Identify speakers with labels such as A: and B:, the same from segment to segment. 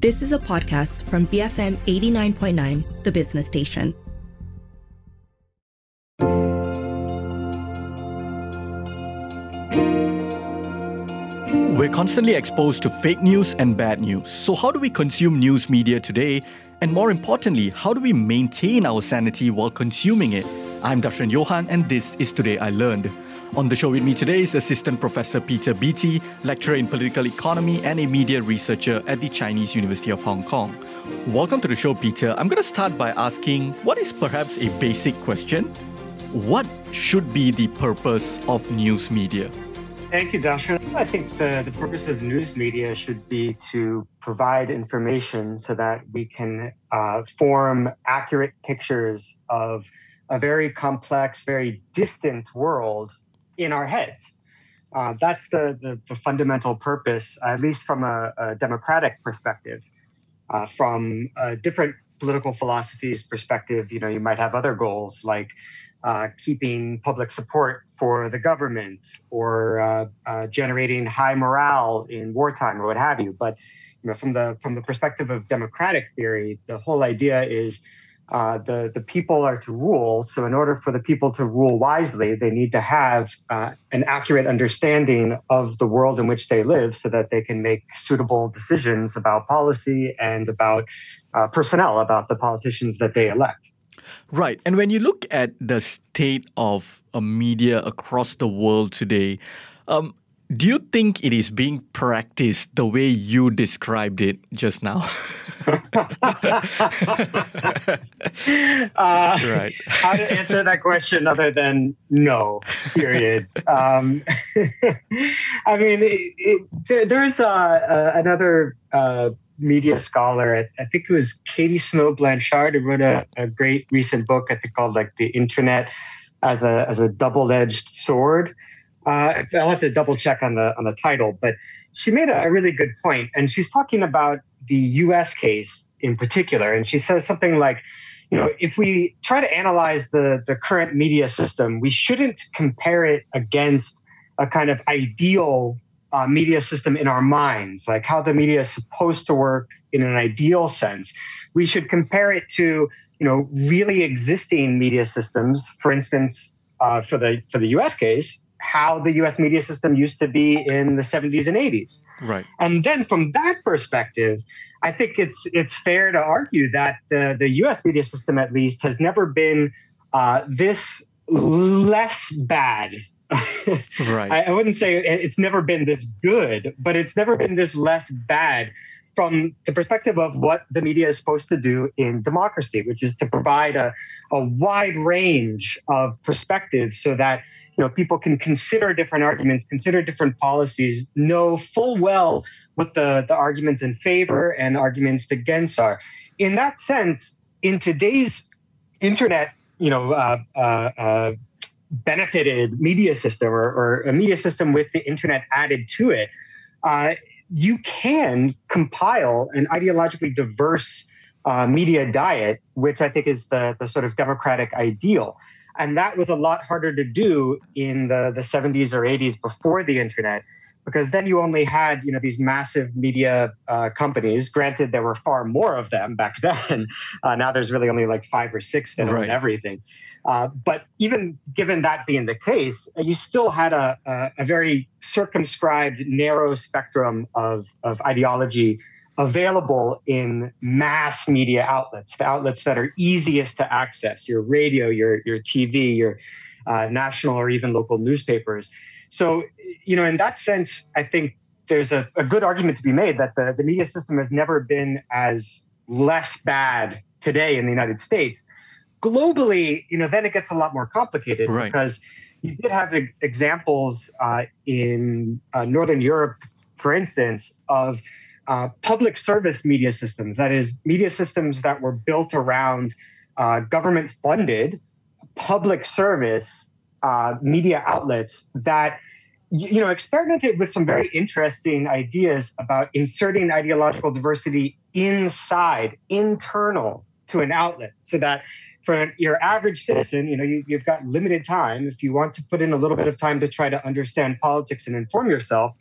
A: This is a podcast from BFM 89.9, the business station.
B: We're constantly exposed to fake news and bad news. So, how do we consume news media today? And more importantly, how do we maintain our sanity while consuming it? I'm Darshan Johan, and this is Today I Learned. On the show with me today is Assistant Professor Peter Beattie, lecturer in political economy and a media researcher at the Chinese University of Hong Kong. Welcome to the show, Peter. I'm going to start by asking what is perhaps a basic question? What should be the purpose of news media?
C: Thank you, Darshan. I think the, the purpose of news media should be to provide information so that we can uh, form accurate pictures of a very complex, very distant world in our heads. Uh, that's the, the, the, fundamental purpose, at least from a, a democratic perspective. Uh, from a different political philosophies perspective, you know, you might have other goals like uh, keeping public support for the government or uh, uh, generating high morale in wartime or what have you. But you know, from the from the perspective of democratic theory, the whole idea is uh, the the people are to rule. So in order for the people to rule wisely, they need to have uh, an accurate understanding of the world in which they live, so that they can make suitable decisions about policy and about uh, personnel, about the politicians that they elect.
B: Right. And when you look at the state of a media across the world today, um, do you think it is being practiced the way you described it just now?
C: uh, right. How to answer that question other than no, period. Um, I mean, it, it, there, there's uh, uh, another uh, media scholar. I, I, think it was Katie Snow Blanchard who wrote a, a great recent book, I think called like the internet as a as a double edged sword. Uh, I'll have to double check on the on the title, but she made a, really good point, and she's talking about the U.S. case in particular, and she says something like, you know, if we try to analyze the the current media system, we shouldn't compare it against a kind of ideal uh, media system in our minds, like how the media is supposed to work in an ideal sense. We should compare it to, you know, really existing media systems. For instance, uh, for the for the U.S. case, how the U.S. media system used to be in the 70s and 80s.
B: Right.
C: And then from that perspective, I think it's it's fair to argue that the the U.S. media system, at least, has never been uh, this less bad
B: right.
C: I, I, wouldn't say it's never been this good, but it's never been this less bad from the perspective of what the media is supposed to do in democracy, which is to provide a, a wide range of perspectives so that you know people can consider different arguments, consider different policies, know full well what the, the arguments in favor and arguments against are. In that sense, in today's internet, you know, uh, uh, uh, benefited media system or, or, a media system with the internet added to it, uh, you can compile an ideologically diverse uh, media diet, which I think is the, the sort of democratic ideal. And that was a lot harder to do in the, the 70s or 80s before the internet because then you only had you know these massive media uh, companies. Granted, there were far more of them back then. Uh, now there's really only like five or six that right. own everything. Uh, but even given that being the case, you still had a, a, a very circumscribed, narrow spectrum of, of ideology available in mass media outlets, the outlets that are easiest to access, your radio, your, your TV, your uh, national or even local newspapers. So, you know, in that sense, I think there's a, a good argument to be made that the, the media system has never been as less bad today in the United States. Globally, you know, then it gets a lot more complicated
B: right.
C: because you did have examples uh, in uh, Northern Europe, for instance, of uh, public service media systems. That is, media systems that were built around uh, government funded public service uh, media outlets that you know experimented with some very interesting ideas about inserting ideological diversity inside internal to an outlet so that for your average citizen you know you, you've got limited time if you want to put in a little bit of time to try to understand politics and inform yourself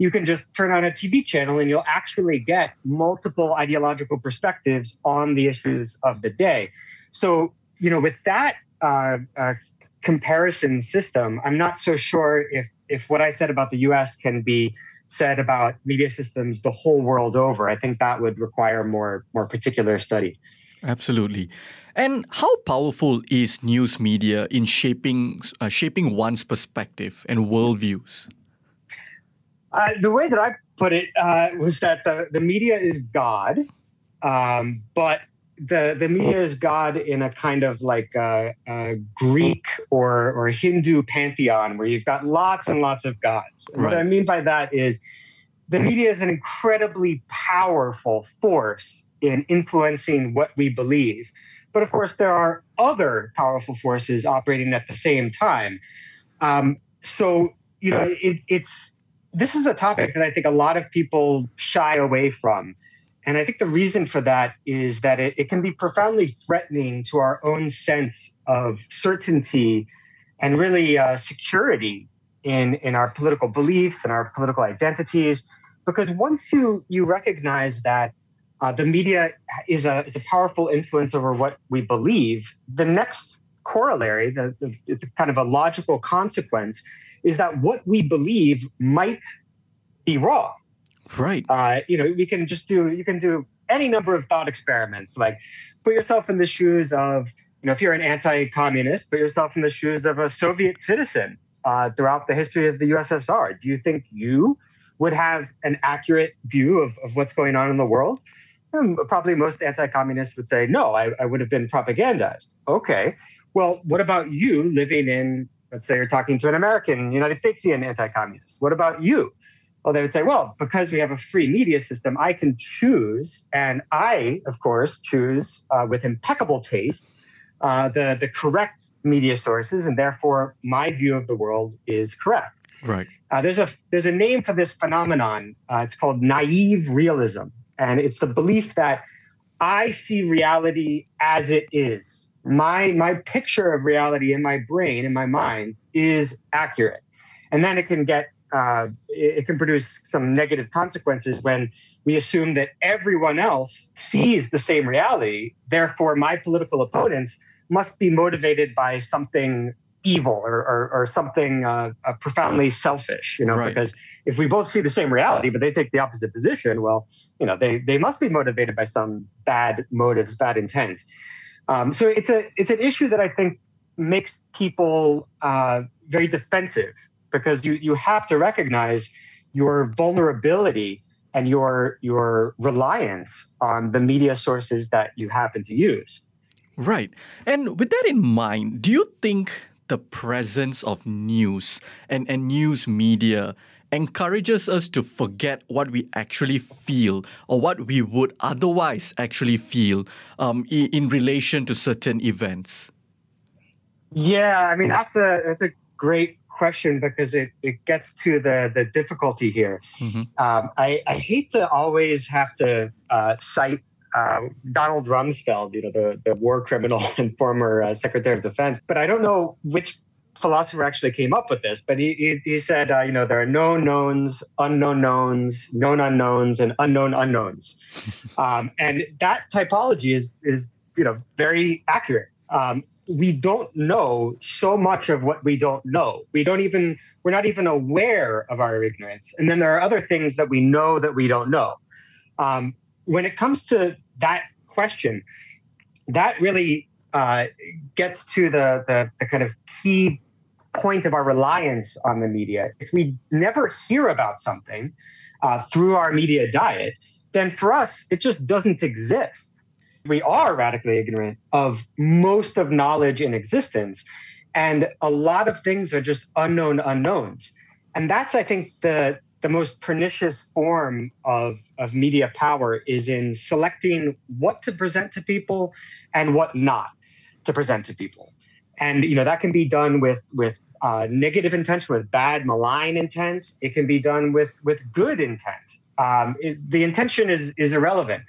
C: you can just turn on a TV channel and you'll actually get multiple ideological perspectives on the issues of the day. So, you know, with that uh, uh, comparison system, I'm not so sure if if what I said about the U.S. can be said about media systems the whole world over. I think that would require more more particular study.
B: Absolutely. And how powerful is news media in shaping uh, shaping one's perspective and worldviews?
C: Uh, the way that I put it uh, was that the, the media is God, um, but the the media is God in a kind of like a, a, Greek or or Hindu pantheon where you've got lots and lots of gods. And right. What I mean by that is the media is an incredibly powerful force in influencing what we believe. But of course, there are other powerful forces operating at the same time. Um, so you know, it, it's this is a topic that I think a lot of people shy away from. And I think the reason for that is that it, it can be profoundly threatening to our own sense of certainty and really uh, security in, in our political beliefs and our political identities. Because once you, you recognize that uh, the media is a, is a powerful influence over what we believe, the next corollary, the, the, it's kind of a logical consequence, is that what we believe might be wrong.
B: Right.
C: Uh, you know, we can just do, you can do any number of thought experiments, like put yourself in the shoes of, you know, if you're an anti communist, put yourself in the shoes of a Soviet citizen uh, throughout the history of the USSR. Do you think you would have an accurate view of, of what's going on in the world? Hmm, probably most anti communists would say, no, I, I would have been propagandized. Okay. Well, what about you living in, let's say you're talking to an American, United States Statesian anti communist? What about you? Well, they would say, well, because we have a free media system, I can choose, and I, of course, choose uh, with impeccable taste uh, the the correct media sources, and therefore my view of the world is correct.
B: Right.
C: Uh, there's a there's a name for this phenomenon. Uh, it's called naive realism, and it's the belief that I see reality as it is. My my picture of reality in my brain, in my mind, is accurate, and then it can get uh, it, it, can produce some negative consequences when we assume that everyone else sees the same reality. Therefore, my political opponents must be motivated by something evil or, or, or something uh, uh, profoundly selfish, you know, right. because if we both see the same reality, but they take the opposite position, well, you know, they, they must be motivated by some bad motives, bad intent. Um, so it's a, it's an issue that I think makes people uh, very defensive because you you have to recognize your vulnerability and your your reliance on the media sources that you happen to use.
B: Right. And with that in mind, do you think the presence of news and, and news media encourages us to forget what we actually feel or what we would otherwise actually feel um, in, in relation to certain events?
C: Yeah, I mean that's a that's a great question because it, it gets to the, the difficulty here. Mm-hmm. Um, I, I hate to always have to uh, cite uh, Donald Rumsfeld, you know, the, the war criminal and former uh, Secretary of Defense, but I don't know which philosopher actually came up with this, but he, he, he said, uh, you know, there are known knowns, unknown knowns, known unknowns, and unknown unknowns. Um, and that typology is, is, you know, very accurate. Um, we don't know so much of what we don't know. We don't even, we're not even aware of our ignorance. And then there are other things that we know that we don't know. Um, when it comes to that question, that really uh, gets to the, the, the kind of key point of our reliance on the media. If we never hear about something uh, through our media diet, then for us, it just doesn't exist we are radically ignorant of most of knowledge in existence. And a lot of things are just unknown unknowns. And that's, I think, the, the most pernicious form of, of media power is in selecting what to present to people and what not to present to people. And you know that can be done with with uh, negative intention, with bad, malign intent. It can be done with with good intent. Um, it, the intention is is irrelevant.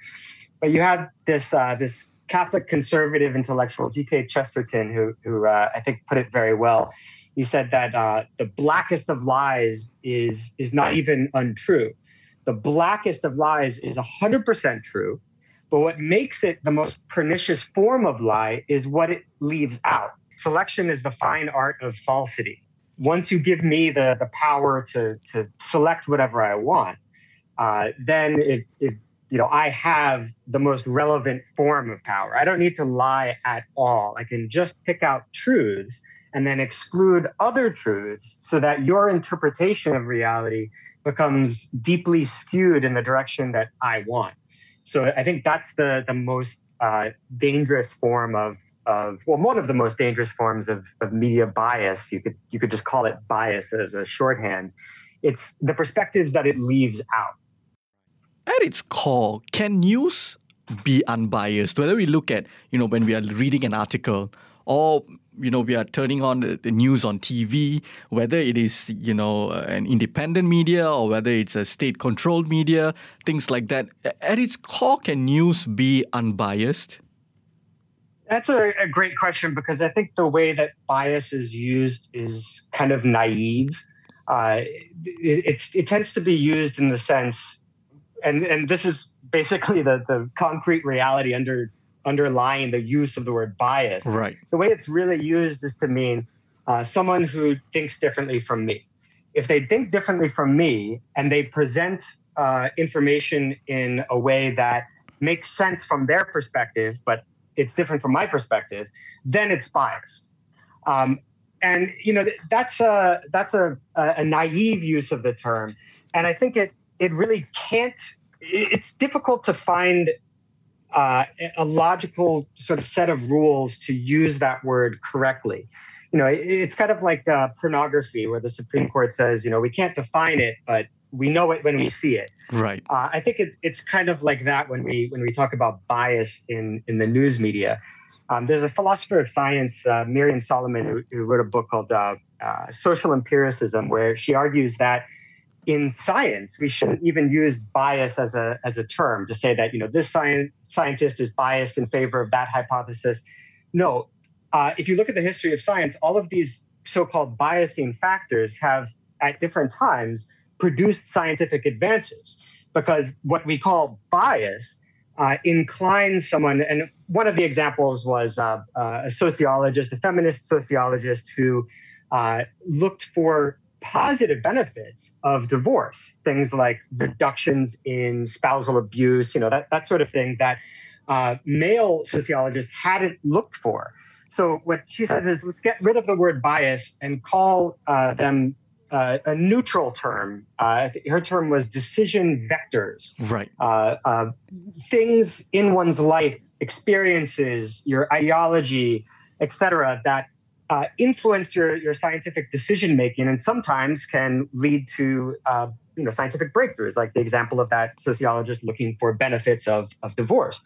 C: But you had this uh, this Catholic conservative intellectual, G.K. Chesterton, who who uh, I think put it very well. He said that uh, the blackest of lies is is not even untrue. The blackest of lies is 100% true, but what makes it the most pernicious form of lie is what it leaves out. Selection is the fine art of falsity. Once you give me the, the power to, to select whatever I want, uh, then it, it you know, I have the most relevant form of power. I don't need to lie at all. I can just pick out truths and then exclude other truths so that your interpretation of reality becomes deeply skewed in the direction that I want. So I think that's the the most uh, dangerous form of of well, one of the most dangerous forms of, of media bias. You could you could just call it bias as a shorthand. It's the perspectives that it leaves out
B: at its core, can news be unbiased? Whether we look at, you know, when we are reading an article or you know we are turning on the, news on TV, whether it is you know an independent media or whether it's a state-controlled media, things like that. At its core, can news be unbiased?
C: That's a, a great question because I think the way that bias is used is kind of naive. Uh, it, it, it tends to be used in the sense and and this is basically the the concrete reality under underlying the use of the word bias.
B: Right.
C: The way it's really used is to mean uh, someone who thinks differently from me. If they think differently from me and they present uh, information in a way that makes sense from their perspective, but it's different from my perspective, then it's biased. Um, and you know that's a that's a, a naive use of the term, and I think it it really can't it's difficult to find uh, a logical sort of set of rules to use that word correctly. You know, it's kind of like uh, pornography, where the Supreme Court says, you know, we can't define it, but we know it when we see it.
B: Right.
C: Uh, I think it, it's kind of like that when we when we talk about bias in in the news media. Um, there's a philosopher of science, uh, Miriam Solomon, who, who, wrote a book called uh, uh, Social Empiricism, where she argues that in science, we shouldn't even use bias as a, as a term to say that, you know, this scientist is biased in favor of that hypothesis. No, uh, if you look at the history of science, all of these so-called biasing factors have at different times produced scientific advances because what we call bias uh, inclines someone, and one of the examples was uh, uh a sociologist, a feminist sociologist who uh, looked for positive benefits of divorce, things like reductions in spousal abuse, you know, that, that sort of thing that uh, male sociologists hadn't looked for. So what she says is let's get rid of the word bias and call uh, them uh, a neutral term. Uh, her term was decision vectors.
B: Right.
C: Uh, uh, things in one's life, experiences, your ideology, etc., that uh, influence your, your scientific decision making and sometimes can lead to uh, you know scientific breakthroughs like the example of that sociologist looking for benefits of, of divorce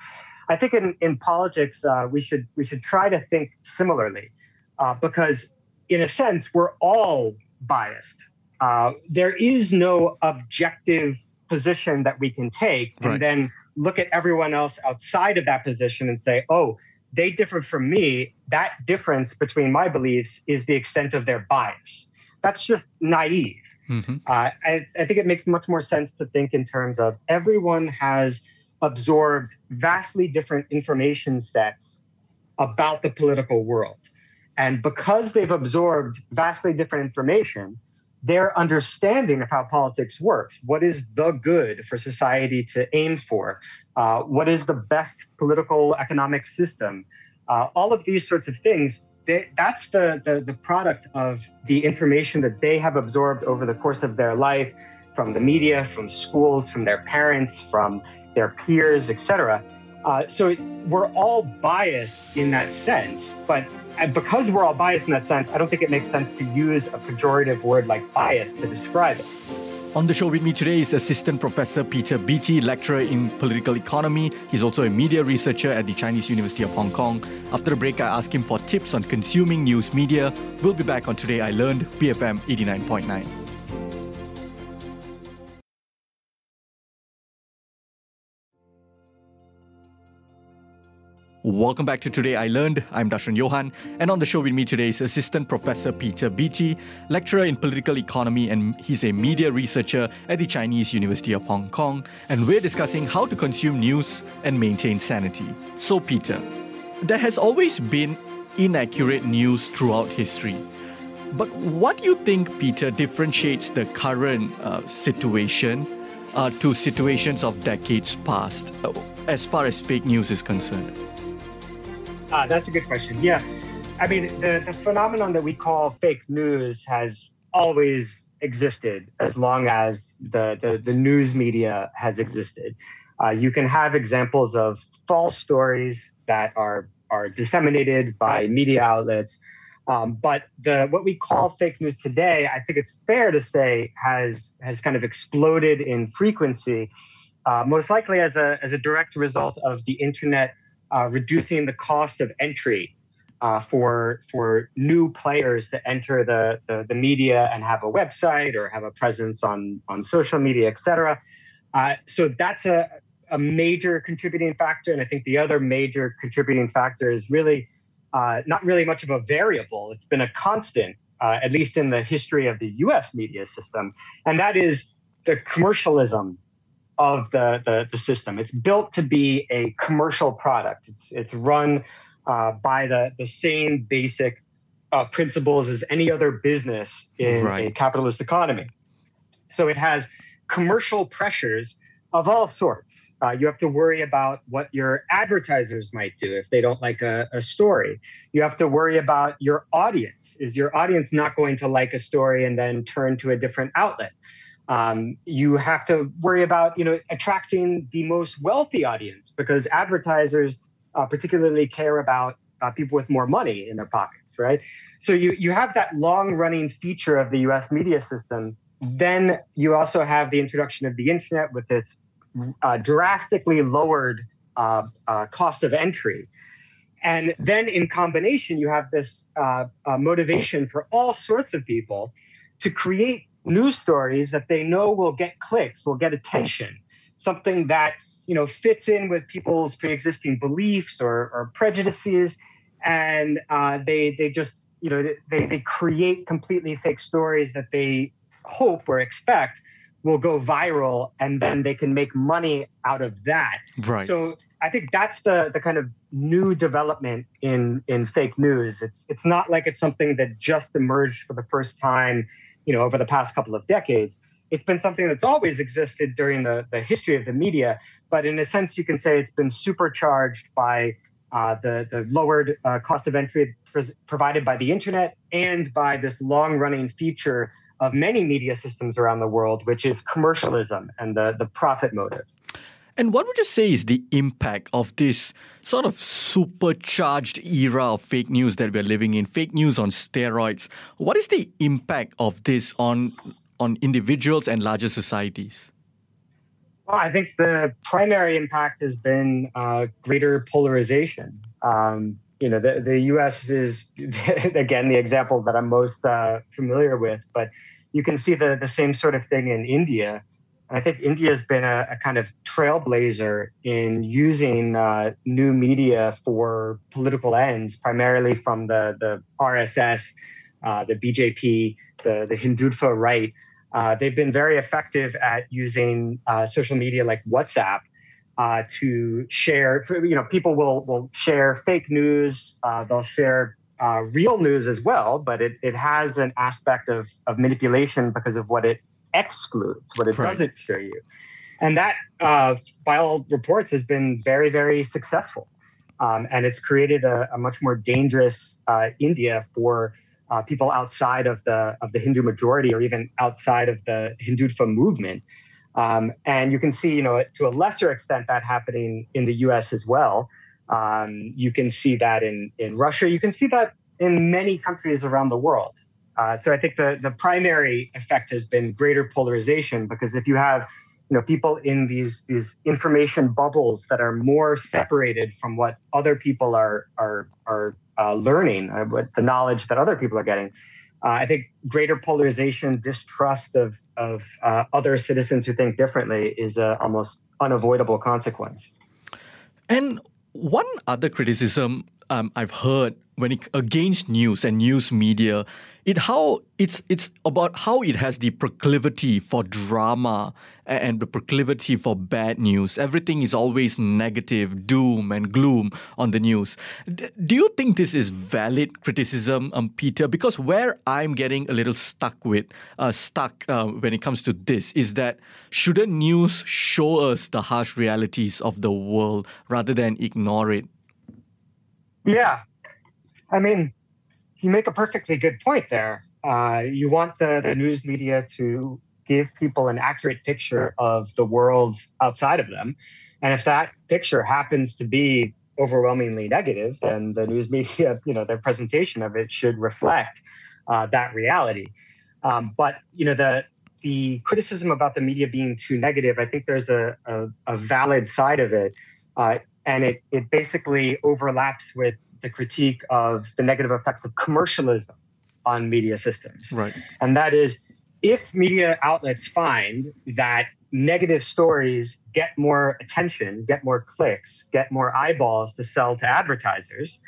C: i think in, in politics uh, we should we should try to think similarly uh, because in a sense we're all biased uh, there is no objective position that we can take and
B: right.
C: then look at everyone else outside of that position and say oh they differ from me. That difference between my beliefs is the extent of their bias. That's just naive. Mm-hmm. Uh, I, I think it makes much more sense to think in terms of everyone has absorbed vastly different information sets about the political world. And because they've absorbed vastly different information, their understanding of how politics works, what is the good for society to aim for, uh, what is the best political economic system, uh, all of these sorts of things, they, that's the, the, the product of the information that they have absorbed over the course of their life from the media, from schools, from their parents, from their peers, etc. Uh, so we're all biased in that sense, but because we're all biased in that sense, I don't think it makes sense to use a pejorative word like bias to describe it.
B: On the show with me today is Assistant Professor Peter Beattie, lecturer in political economy. He's also a media researcher at the Chinese University of Hong Kong. After the break, I ask him for tips on consuming news media. We'll be back on Today I Learned, BFM 89.9. Welcome back to Today I Learned. I'm Darshan Johan, and on the show with me today is Assistant Professor Peter Beattie, lecturer in political economy, and he's a media researcher at the Chinese University of Hong Kong. And we're discussing how to consume news and maintain sanity. So, Peter, there has always been inaccurate news throughout history. But what do you think, Peter, differentiates the current uh, situation uh, to situations of decades past uh, as far as fake news is concerned?
C: Uh, that's a good question. Yeah. I mean, the, the phenomenon that we call fake news has always existed as long as the, the, the news media has existed. Uh, you can have examples of false stories that are, are disseminated by media outlets. Um, but the what we call fake news today, I think it's fair to say, has has kind of exploded in frequency, uh, most likely as a as a direct result of the internet uh, reducing the cost of entry uh, for for new players to enter the, the, the media and have a website or have a presence on on social media, et cetera. Uh, so that's a a major contributing factor, and I think the other major contributing factor is really uh, not really much of a variable. It's been a constant, uh, at least in the history of the U.S. media system, and that is the commercialism of the, the, the system. It's built to be a commercial product. It's it's run uh, by the the same basic uh, principles as any other business in right. a capitalist economy. So it has commercial pressures of all sorts. Uh, you have to worry about what your advertisers might do if they don't like a, a, story. You have to worry about your audience. Is your audience not going to like a story and then turn to a different outlet? Um, you have to worry about you know attracting the most wealthy audience because advertisers uh, particularly care about uh, people with more money in their pockets, right? So you you have that long running feature of the U.S. media system. Then you also have the introduction of the internet with its uh, drastically lowered uh, uh, cost of entry. And then in combination, you have this uh, motivation for all sorts of people to create news stories that they know will get clicks, will get attention, something that you know fits in with people's pre-existing beliefs or, or prejudices, and uh, they they just you know they they create completely fake stories that they hope or expect will go viral, and then they can make money out of that.
B: Right.
C: So I think that's the the kind of new development in in fake news. It's it's not like it's something that just emerged for the first time you know, over the past couple of decades. It's been something that's always existed during the, the history of the media, but in a sense, you can say it's been supercharged by uh, the, the lowered uh, cost of entry provided by the internet and by this long running feature of many media systems around the world, which is commercialism and the, the profit motive.
B: And what would you say is the impact of this sort of supercharged era of fake news that we're living in, fake news on steroids? What is the impact of this on on individuals and larger societies?
C: Well, I think the primary impact has been uh, greater polarization. Um, you know, the, the U.S. is again the example that I'm most uh, familiar with, but you can see the the same sort of thing in India I think India has been a, a, kind of trailblazer in using uh, new media for political ends, primarily from the, the RSS, uh, the BJP, the, the Hindutva right. Uh, they've been very effective at using uh, social media like WhatsApp uh, to share. You know, people will will share fake news. Uh, they'll share real news as well, but it, it has an aspect of, of manipulation because of what it excludes, what it right. doesn't show you. And that, uh, by all reports, has been very, very successful. Um, and it's created a, a much more dangerous uh, India for uh, people outside of the of the Hindu majority, or even outside of the Hindutva movement. Um, and you can see, you know, to a lesser extent, that happening in the U.S. as well. Um, you can see that in in Russia. You can see that in many countries around the world. Uh, so I think the the primary effect has been greater polarization because if you have you know people in these these information bubbles that are more separated from what other people are are are uh, learning, uh, what the knowledge that other people are getting. Uh, I think greater polarization, distrust of of uh, other citizens who think differently is a almost unavoidable consequence.
B: And one other criticism um, I've heard when it, against news and news media, it how it's it's about how it has the proclivity for drama and the proclivity for bad news. Everything is always negative, doom and gloom on the news. D- do you think this is valid criticism, um, Peter? Because where I'm getting a little stuck with, uh, stuck uh, when it comes to this, is that shouldn't news show us the harsh realities of the world rather than ignore it?
C: Yeah, I mean, you make a perfectly good point there. Uh, you want the, the news media to give people an accurate picture of the world outside of them. And if that picture happens to be overwhelmingly negative, then the news media, you know, their presentation of it should reflect uh, that reality. Um, but you know, the the criticism about the media being too negative, I think there's a, a, a valid side of it, uh, and it it basically overlaps with the critique of the negative effects of commercialism on media systems.
B: Right.
C: And that is if media outlets find that negative stories get more attention, get more clicks, get more eyeballs to sell to advertisers,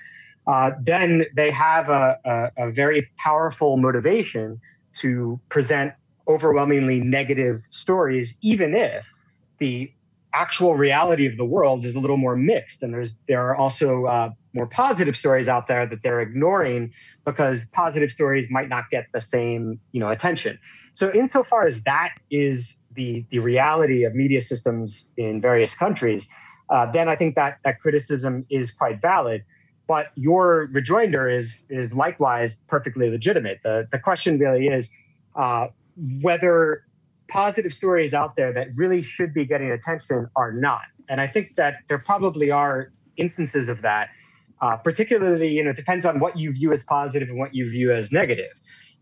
C: uh, then they have a, a, a very powerful motivation to present overwhelmingly negative stories, even if the actual reality of the world is a little more mixed. And there's there are also uh, more positive stories out there that they're ignoring because positive stories might not get the same you know attention. So insofar as that is the the reality of media systems in various countries, uh, then I think that that criticism is quite valid. But your rejoinder is is likewise perfectly legitimate. The the question really is uh, whether positive stories out there that really should be getting attention are not. And I think that there probably are instances of that. Uh, particularly, you know, it depends on what you view as positive and what you view as negative.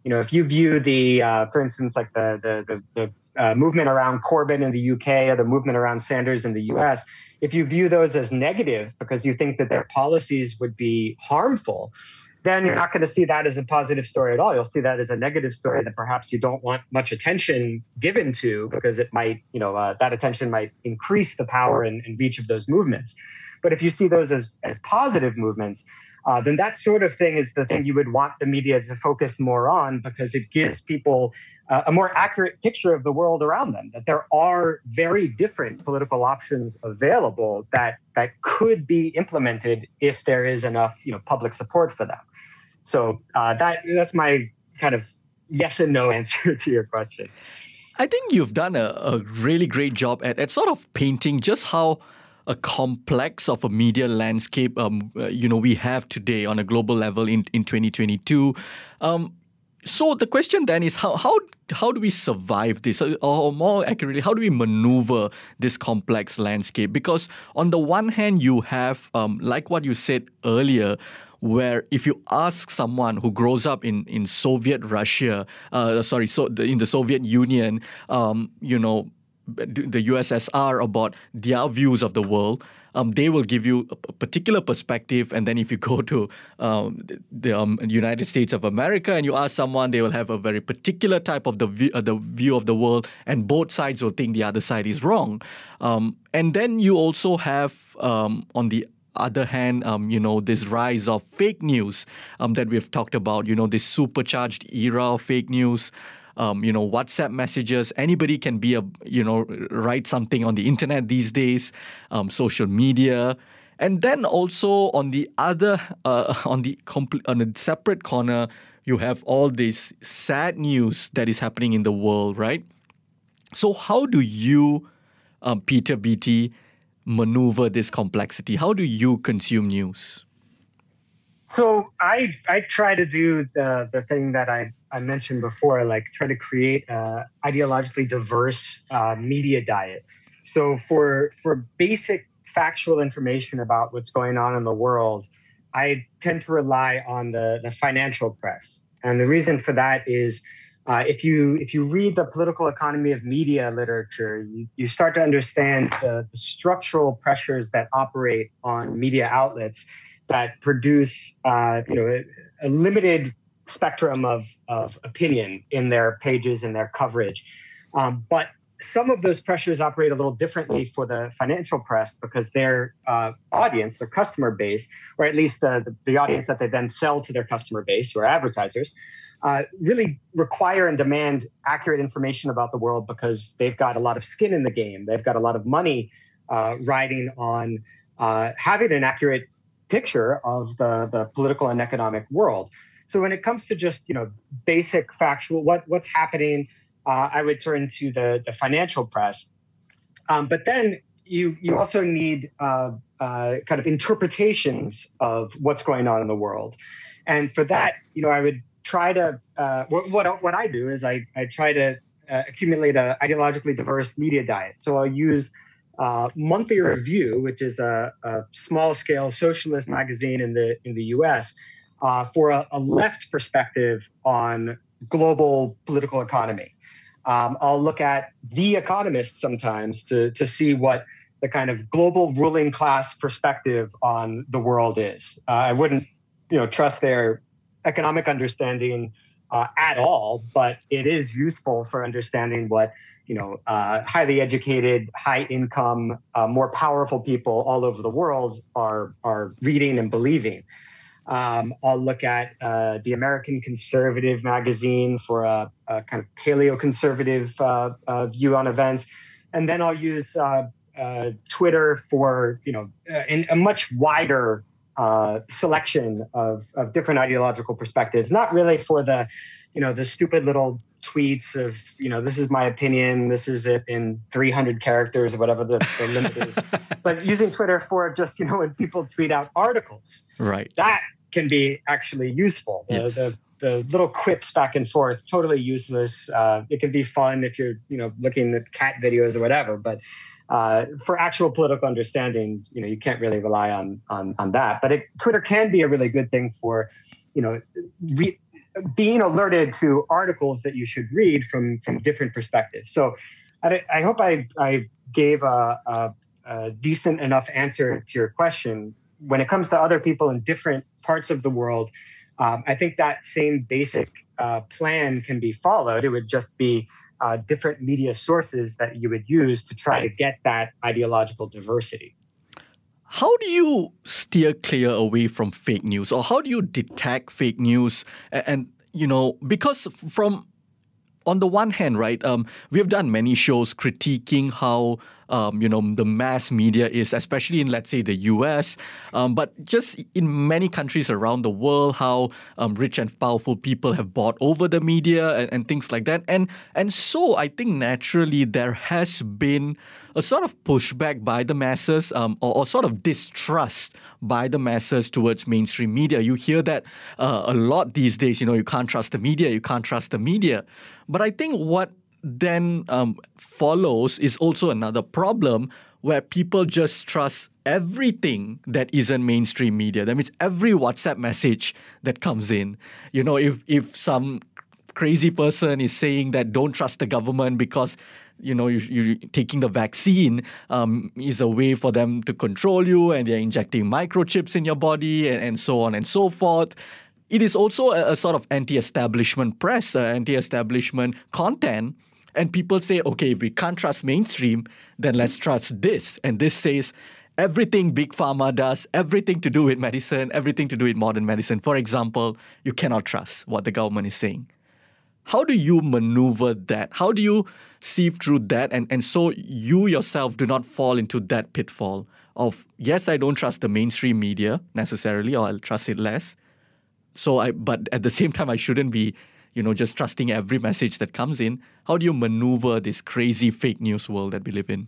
C: You know, if you view the, uh, for instance, like the the, the, the uh, movement around Corbyn in the UK or the movement around Sanders in the US, if you view those as negative because you think that their policies would be harmful, then you're not going to see that as a positive story at all. You'll see that as a negative story that perhaps you don't want much attention given to because it might, you know, uh, that attention might increase the power and, and reach of those movements. But if you see those as, as positive movements, uh, then that sort of thing is the thing you would want the media to focus more on because it gives people uh, a more accurate picture of the world around them. That there are very different political options available that that could be implemented if there is enough, you know, public support for them. So uh, that that's my kind of yes and no answer to your question.
B: I think you've done a, a really great job at, at sort of painting just how a complex of a media landscape um, uh, you know we have today on a global level in, in 2022 um, so the question then is how how how do we survive this? Or more accurately how do we maneuver this complex landscape? Because on the one hand you have um, like what you said earlier where if you ask someone who grows up in, in Soviet Russia, uh, sorry, so the, in the Soviet Union, um, you know, the USSR about their views of the world, um, they will give you a particular perspective. And then if you go to um, the um, United States of America and you ask someone, they will have a very particular type of the view, uh, the view of the world, and both sides will think the other side is wrong. Um, and then you also have um, on the other hand, um, you know, this rise of fake news um, that we've talked about, you know, this supercharged era of fake news um, you know, WhatsApp messages. Anybody can be a, you know, write something on the internet these days, um, social media. And then also on the other, uh, on the complete, on a separate corner, you have all this sad news that is happening in the world, right? So how do you, um, Peter Beattie, maneuver this complexity? How do you consume news?
C: So I I try to do the the thing that I I mentioned before, like try to create a ideologically diverse uh, media diet. So for for basic factual information about what's going on in the world, I tend to rely on the the financial press, and the reason for that is. Uh, if you if you read the political economy of media literature, you, you start to understand the, the structural pressures that operate on media outlets that produce uh, you know a, a limited spectrum of, of opinion in their pages and their coverage. Um, but some of those pressures operate a little differently for the financial press because their uh, audience, their customer base, or at least the, the, the, audience that they then sell to their customer base or advertisers, uh, really require and demand accurate information about the world because they've got a lot of skin in the game. They've got a lot of money uh, riding on uh, having an accurate picture of the, the political and economic world. So when it comes to just you know basic factual what what's happening uh, I would turn to the, the financial press. Um, but then you you also need uh, uh, kind of interpretations of what's going on in the world, and for that, you know, I would try to uh, what, what what I do is I I try to uh, accumulate a ideologically diverse media diet. So I'll use uh, Monthly Review, which is a, a, small scale socialist magazine in the in the U.S. Uh, for a, a left perspective on global political economy. Um, I'll look at The Economist sometimes to, to see what the kind of global ruling class perspective on the world is. Uh, I wouldn't, you know, trust their economic understanding uh, at all, but it is useful for understanding what you know uh, highly educated, high income, uh, more powerful people all over the world are are reading and believing. Um, I'll look at uh, the American Conservative magazine for a, a kind of paleo conservative uh, uh, view on events, and then I'll use uh, uh, Twitter for you know in a much wider uh, selection of, of different ideological perspectives. Not really for the you know the stupid little tweets of you know this is my opinion this is it in 300 characters or whatever the, the limit is. But using twitter for just you know when people tweet out articles.
B: Right.
C: That can be actually useful. The, yes. the, the little quips back and forth, totally useless. Uh, it can be fun if you're, you know, looking at cat videos or whatever. But uh, for actual political understanding, you know, you can't really rely on on on that. But it, Twitter can be a really good thing for, you know, re- being alerted to articles that you should read from from different perspectives. So, I, I hope I I gave a, a, a decent enough answer to your question when it comes to other people in different parts of the world, um, I think that same basic uh, plan can be followed. It would just be uh, different media sources that you would use to try to get that ideological diversity.
B: How do you steer clear away from fake news, or how do you detect fake news? And, and you know, because from on the one hand, right, um, we have done many shows critiquing how um, you know the mass media is, especially in let's say the U.S., um, but just in many countries around the world, how um, rich and powerful people have bought over the media and, and things like that, and and so I think naturally there has been a sort of pushback by the masses um, or, or, sort of distrust by the masses towards mainstream media. You hear that uh, a lot these days. You know, you can't trust the media, you can't trust the media. But I think what then um, follows is also another problem where people just trust everything that isn't mainstream media. That means every WhatsApp message that comes in. You know, if if some crazy person is saying that don't trust the government because you know you, you taking the vaccine um, is a way for them to control you and they're injecting microchips in your body and, and so on and so forth it is also a, a sort of anti-establishment press uh, anti-establishment content and people say, okay, if we can't trust mainstream, then let's trust this. And this says everything Big Pharma does, everything to do with medicine, everything to do with modern medicine. For example, you cannot trust what the government is saying. How do you maneuver that? How do you sieve through that? And, and so you yourself do not fall into that pitfall of, yes, I don't trust the mainstream media necessarily, or I'll trust it less. So I, but at the same time, I shouldn't be you know, just trusting every message that comes in. How do you maneuver this crazy fake news world that we live in?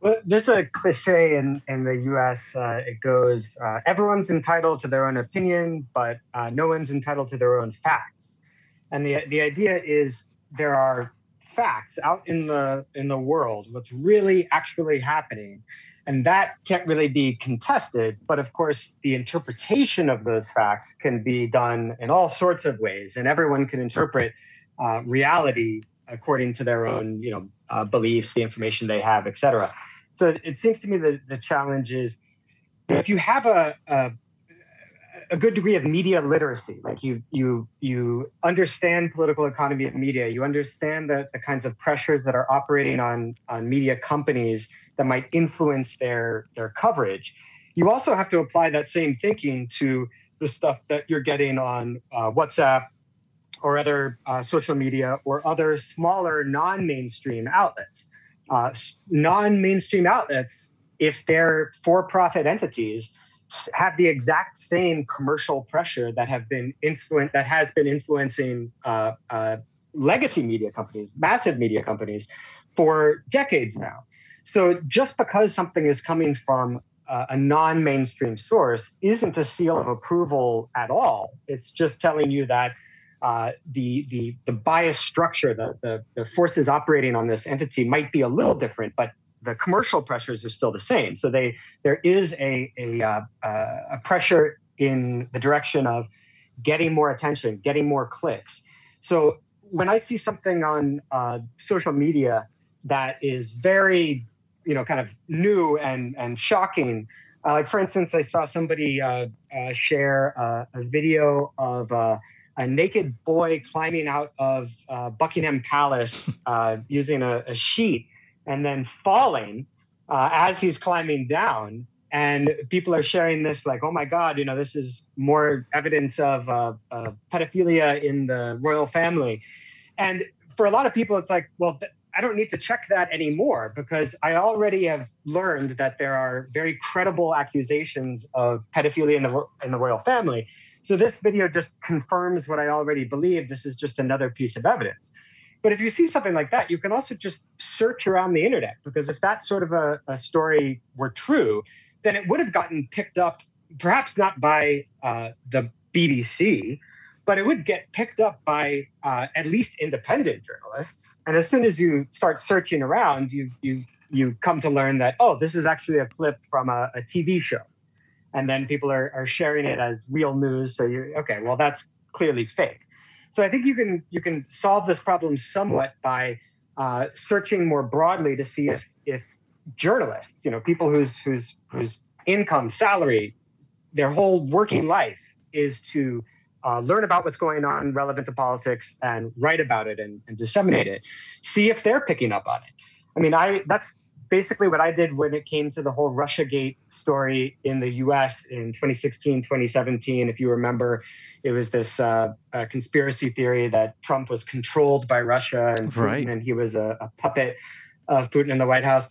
C: Well, there's a cliche in, in the US. Uh, it goes, uh, everyone's entitled to their own opinion, but uh, no one's entitled to their own facts. And the, the idea is there are facts out in the in the world, what's really actually happening. And that can't really be contested. But of course, the interpretation of those facts can be done in all sorts of ways, and everyone can interpret uh, reality according to their own, you know, uh, beliefs, the information they have, etc. So it seems to me that the challenge is if you have a, a a good degree of media literacy. Like you you you understand political economy of media. You understand the, the kinds of pressures that are operating on on media companies that might influence their their coverage. You also have to apply that same thinking to the stuff that you're getting on uh, WhatsApp or other uh, social media or other smaller non-mainstream outlets. Uh, non-mainstream outlets, if they're for-profit entities have the exact same commercial pressure that have been influent that has been influencing uh, uh, legacy media companies, massive media companies, for decades now. So just because something is coming from uh, a non-mainstream source isn't a seal of approval at all. It's just telling you that uh, the the the bias structure, the, the the forces operating on this entity might be a little different, but the commercial pressures are still the same. So they there is a a, uh, uh, a pressure in the direction of getting more attention, getting more clicks. So when I see something on uh, social media that is very, you know, kind of new and and shocking, uh, like for instance, I saw somebody uh, uh, share a video of a naked boy climbing out of Buckingham Palace using a, a sheet and then falling uh, as he's climbing down. And people are sharing this like, oh my God, you know, this is more evidence of uh, uh, pedophilia in the royal family. And for a lot of people, it's like, well, I don't need to check that anymore because I already have learned that there are very credible accusations of pedophilia in the, in the royal family. So this video just confirms what I already believe. This is just another piece of evidence. But if you see something like that, you can also just search around the internet because if that sort of a, a story were true, then it would have gotten picked up, perhaps not by uh, the BBC, but it would get picked up by uh, at least independent journalists. And as soon as you start searching around, you you you come to learn that oh, this is actually a clip from a, a TV show, and then people are, are sharing it as real news. So you're okay, well that's clearly fake. So I think you can you can solve this problem somewhat by uh, searching more broadly to see if if journalists, you know, people whose whose whose income, salary, their whole working life is to uh, learn about what's going on relevant to politics and write about it and, and disseminate it. See if they're picking up on it. I mean, I that's basically what I did when it came to the whole Russiagate story in the US in 2016, 2017. If you remember, it was this uh, conspiracy theory that Trump was controlled by Russia and Putin, right. and he was a, a, puppet of Putin in the White House.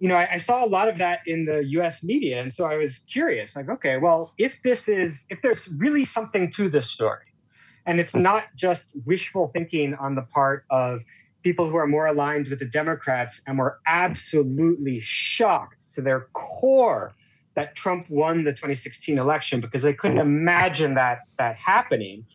C: You know, I, I saw a lot of that in the US media. And so I was curious like, okay, well, if this is, if there's really something to this story, and it's not just wishful thinking on the part of people who are more aligned with the Democrats and were absolutely shocked to their core that Trump won the 2016 election because they couldn't imagine that that happening.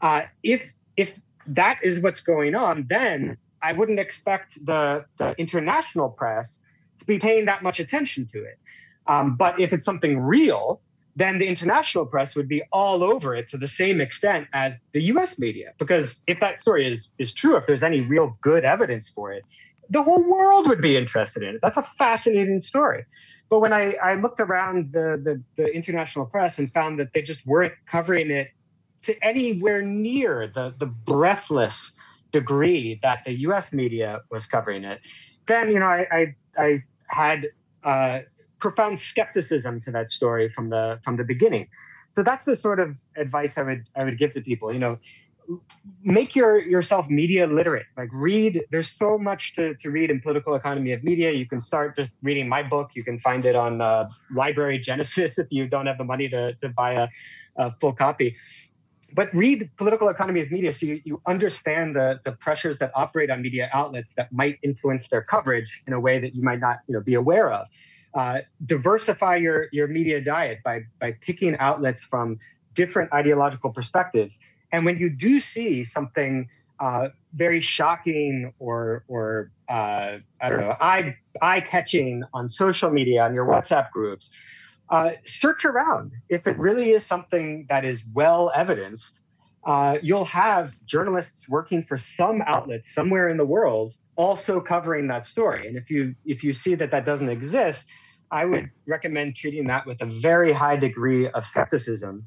C: Uh, if if that is what's going on, then I wouldn't expect the, the international press to be paying that much attention to it. Um, but if it's something real, then the international press would be all over it to the same extent as the US media. Because if that story is, is true, if there's any real good evidence for it, the whole world would be interested in it. That's a fascinating story. But when I, I looked around the, the, the international press and found that they just weren't covering it to anywhere near the, the breathless degree that the US media was covering it, then, you know, I, I, I had uh, profound skepticism to that story from the from the beginning. So that's the sort of advice I would I would give to people. You know, make your yourself media literate. Like read. There's so much to, to read in political economy of media. You can start just reading my book. You can find it on uh, Library Genesis if you don't have the money to to buy a, a full copy but read political economy of media so you, you understand the, the pressures that operate on media outlets that might influence their coverage in a way that you might not you know, be aware of uh, diversify your, your media diet by, by picking outlets from different ideological perspectives. And when you do see something uh, very shocking or, or uh, I don't know, eye, eye catching on social media, on your WhatsApp groups, uh, search around. If it really is something that is well evidenced, uh, you'll have journalists working for some outlets somewhere in the world also covering that story. And if you if you see that that doesn't exist, I would recommend treating that with a very high degree of skepticism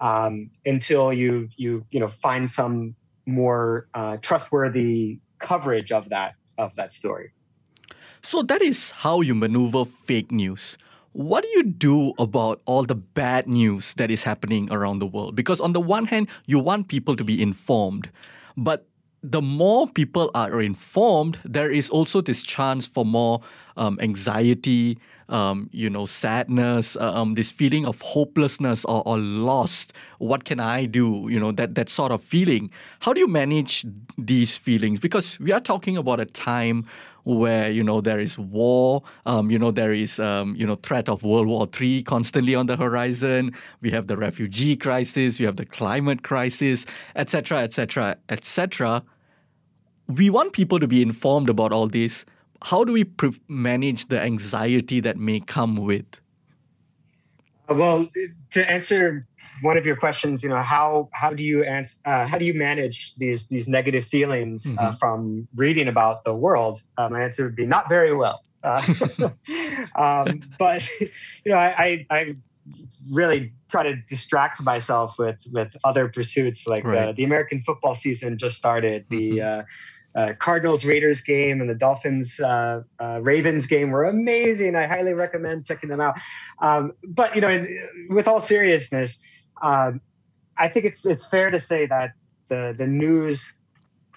C: um, until you you you know find some more uh, trustworthy coverage of that of that story.
B: So that is how you maneuver fake news. What do you do about all the bad news that is happening around the world? Because on the one hand, you want people to be informed, but the more people are informed, there is also this chance for more um, anxiety, um, you know, sadness, uh, um, this feeling of hopelessness or, or, lost. What can I do? You know, that that sort of feeling. How do you manage these feelings? Because we are talking about a time where you know there is war, um, you know there is um, you know threat of World War III constantly on the horizon. We have the refugee crisis, we have the climate crisis, etc., etc., etc. We want people to be informed about all this. How do we pre- manage the anxiety that may come with?
C: Uh, well, to answer one of your questions, you know, how how do you answer, uh, how do you manage these these negative feelings uh, mm-hmm. uh, from reading about the world? Uh, my answer would be not very well. Uh, um, but you know, I, I, I really try to distract myself with with other pursuits like right. the American football season just started. The mm-hmm uh, Cardinals Raiders game and the Dolphins uh, uh, Ravens game were amazing. I highly recommend checking them out. Um, but you know, with all seriousness, um, I think it's it's fair to say that the the news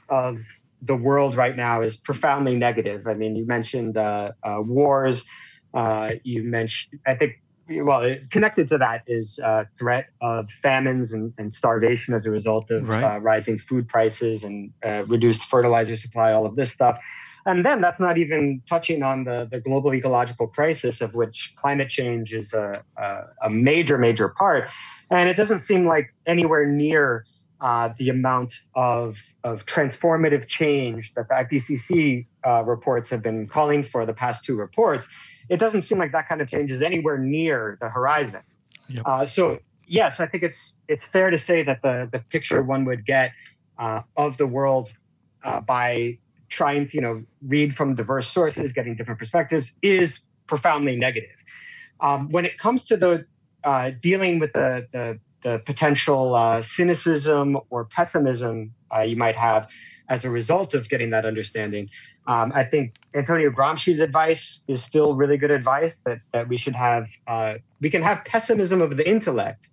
C: of the world right now is profoundly negative. I mean, you mentioned uh, uh, wars. Uh, you mentioned, I think well, connected to that is uh, threat of famines and, and, starvation as a result of right. uh, rising food prices and uh, reduced fertilizer supply, all of this stuff. And then that's not even touching on the, the global ecological crisis of which climate change is a, a, a major, major part. And it doesn't seem like anywhere near uh, the amount of, of transformative change that the IPCC uh, reports have been calling for the past two reports it doesn't seem like that kind of change is anywhere near the horizon. Yep. Uh, so yes, I think it's it's fair to say that the the picture one would get uh, of the world uh, by trying to you know read from diverse sources, getting different perspectives, is profoundly negative. Um, when it comes to the uh, dealing with the the, the potential uh, cynicism or pessimism uh, you might have as a result of getting that understanding, um, I think Antonio Gramsci's advice is still really good advice that, that we should have, uh, we can have pessimism of the intellect,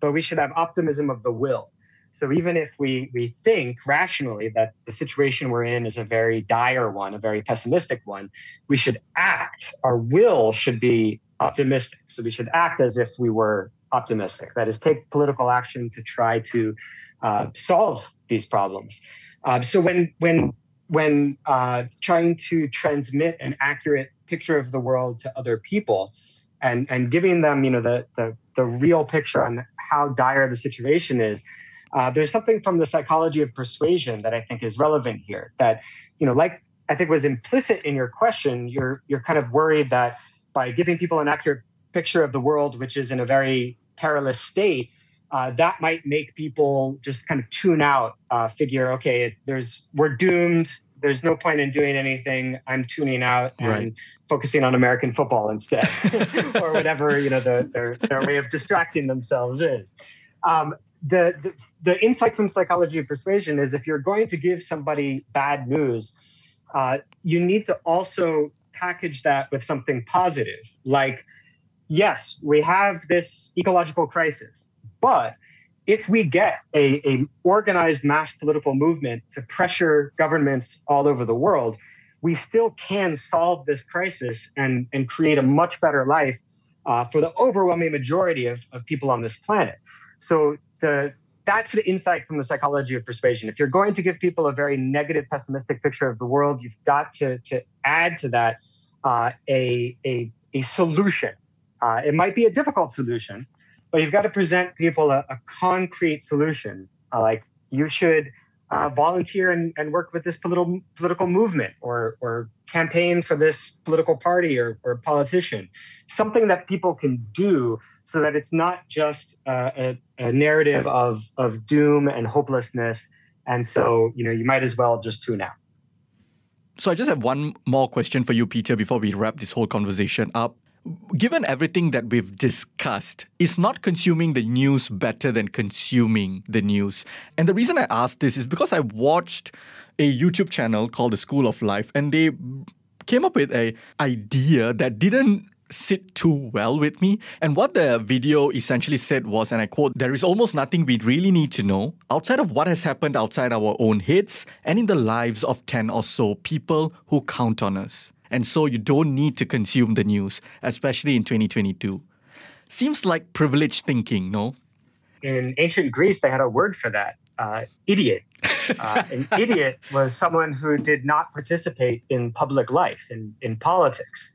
C: but we should have optimism of the will. So even if we, we think rationally that the situation we're in is a very dire one, a very pessimistic one, we should act. Our will should be optimistic. So we should act as if we were optimistic. That is, take political action to try to uh, solve these problems. Uh, so when when when uh, trying to transmit an accurate picture of the world to other people and and giving them you know the the, the real picture on how dire the situation is uh, there's something from the psychology of persuasion that i think is relevant here that you know like i think was implicit in your question you're you're kind of worried that by giving people an accurate picture of the world which is in a very perilous state uh, that might make people just kind of tune out, uh, figure, okay, there's we're doomed. There's no point in doing anything. I'm tuning out and right. focusing on American football instead, or whatever you know the, their their way of distracting themselves is. Um, the, the the insight from psychology of persuasion is if you're going to give somebody bad news, uh, you need to also package that with something positive, like yes, we have this ecological crisis but if we get a, a organized mass political movement to pressure governments all over the world, we still can solve this crisis and, and create a much better life uh, for the overwhelming majority of, of people on this planet. So the that's the insight from the psychology of persuasion. If you're going to give people a very negative, pessimistic picture of the world, you've got to, to add to that uh, a, a, a solution. Uh, it might be a difficult solution, but you've got to present people a, a concrete solution. Uh, like you should uh, volunteer and, and work with this political political movement or or campaign for this political party or, or politician. Something that people can do so that it's not just uh, a, a narrative of of doom and hopelessness. And so you know you might as well just tune out.
B: So I just have one more question for you, Peter, before we wrap this whole conversation up given everything that we've discussed, is not consuming the news better than consuming the news? And the reason I ask this is because I watched a YouTube channel called The School of Life, and they came up with a idea that didn't sit too well with me. And what the video essentially said was, and I quote, there is almost nothing we really need to know outside of what has happened outside our own heads and in the lives of 10 or so people who count on us. And so you don't need to consume the news, especially in 2022. Seems like privileged thinking, no?
C: In ancient Greece, they had a word for that uh, idiot. Uh, an idiot was someone who did not participate in public life, in, in politics.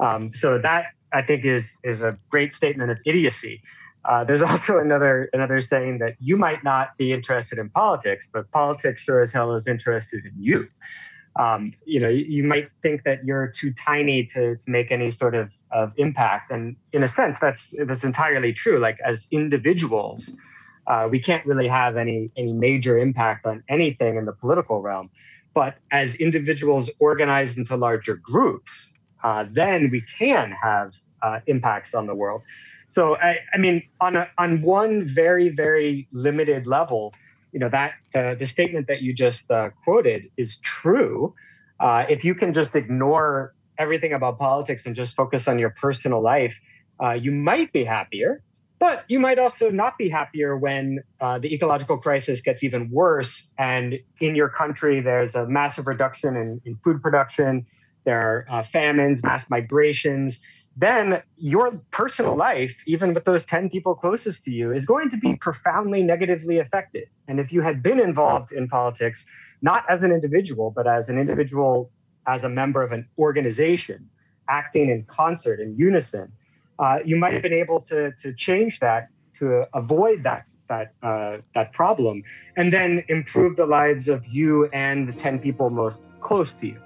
C: Um, so that I think is is a great statement of idiocy. Uh, there's also another another saying that you might not be interested in politics, but politics sure as hell is interested in you. Um, you know, you, might think that you're too tiny to, to make any sort of, of impact, and in a sense, that's that's entirely true. Like as individuals, uh, we can't really have any any major impact on anything in the political realm. But as individuals organized into larger groups, uh, then we can have uh, impacts on the world. So I, I mean, on a, on one very very limited level, you know that uh, the statement that you just uh, quoted is true. Uh, if you can just ignore everything about politics and just focus on your personal life, uh, you might be happier. But you might also not be happier when the ecological crisis gets even worse, and in your country there's a massive reduction in, in food production there are uh, famines, mass migrations, then your personal life, even with those 10 people closest to you, is going to be profoundly negatively affected. And if you had been involved in politics, not as an individual, but as an individual, as a member of an organization, acting in concert, in unison, uh, you might have been able to, to change that to avoid that that uh, that problem, and then improve the lives of you and the ten people most close to you.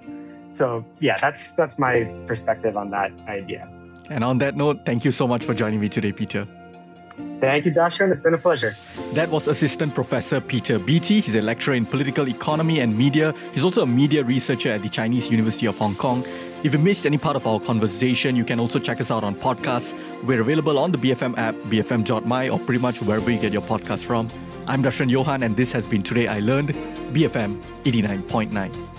C: So yeah, that's that's my perspective on that idea.
B: And on that note, thank you so much for joining me today, Peter.
C: Thank you, Darshan. It's been a pleasure.
B: That was Assistant Professor Peter Beattie. He's a lecturer in political economy and media. He's also a media researcher at the Chinese University of Hong Kong. If you missed any part of our conversation, you can also check us out on podcasts. We're available on the BFM app, bfm.my, or pretty much wherever you get your podcast from. I'm Darshan Johan, and this has been Today I Learned, BFM 89.9.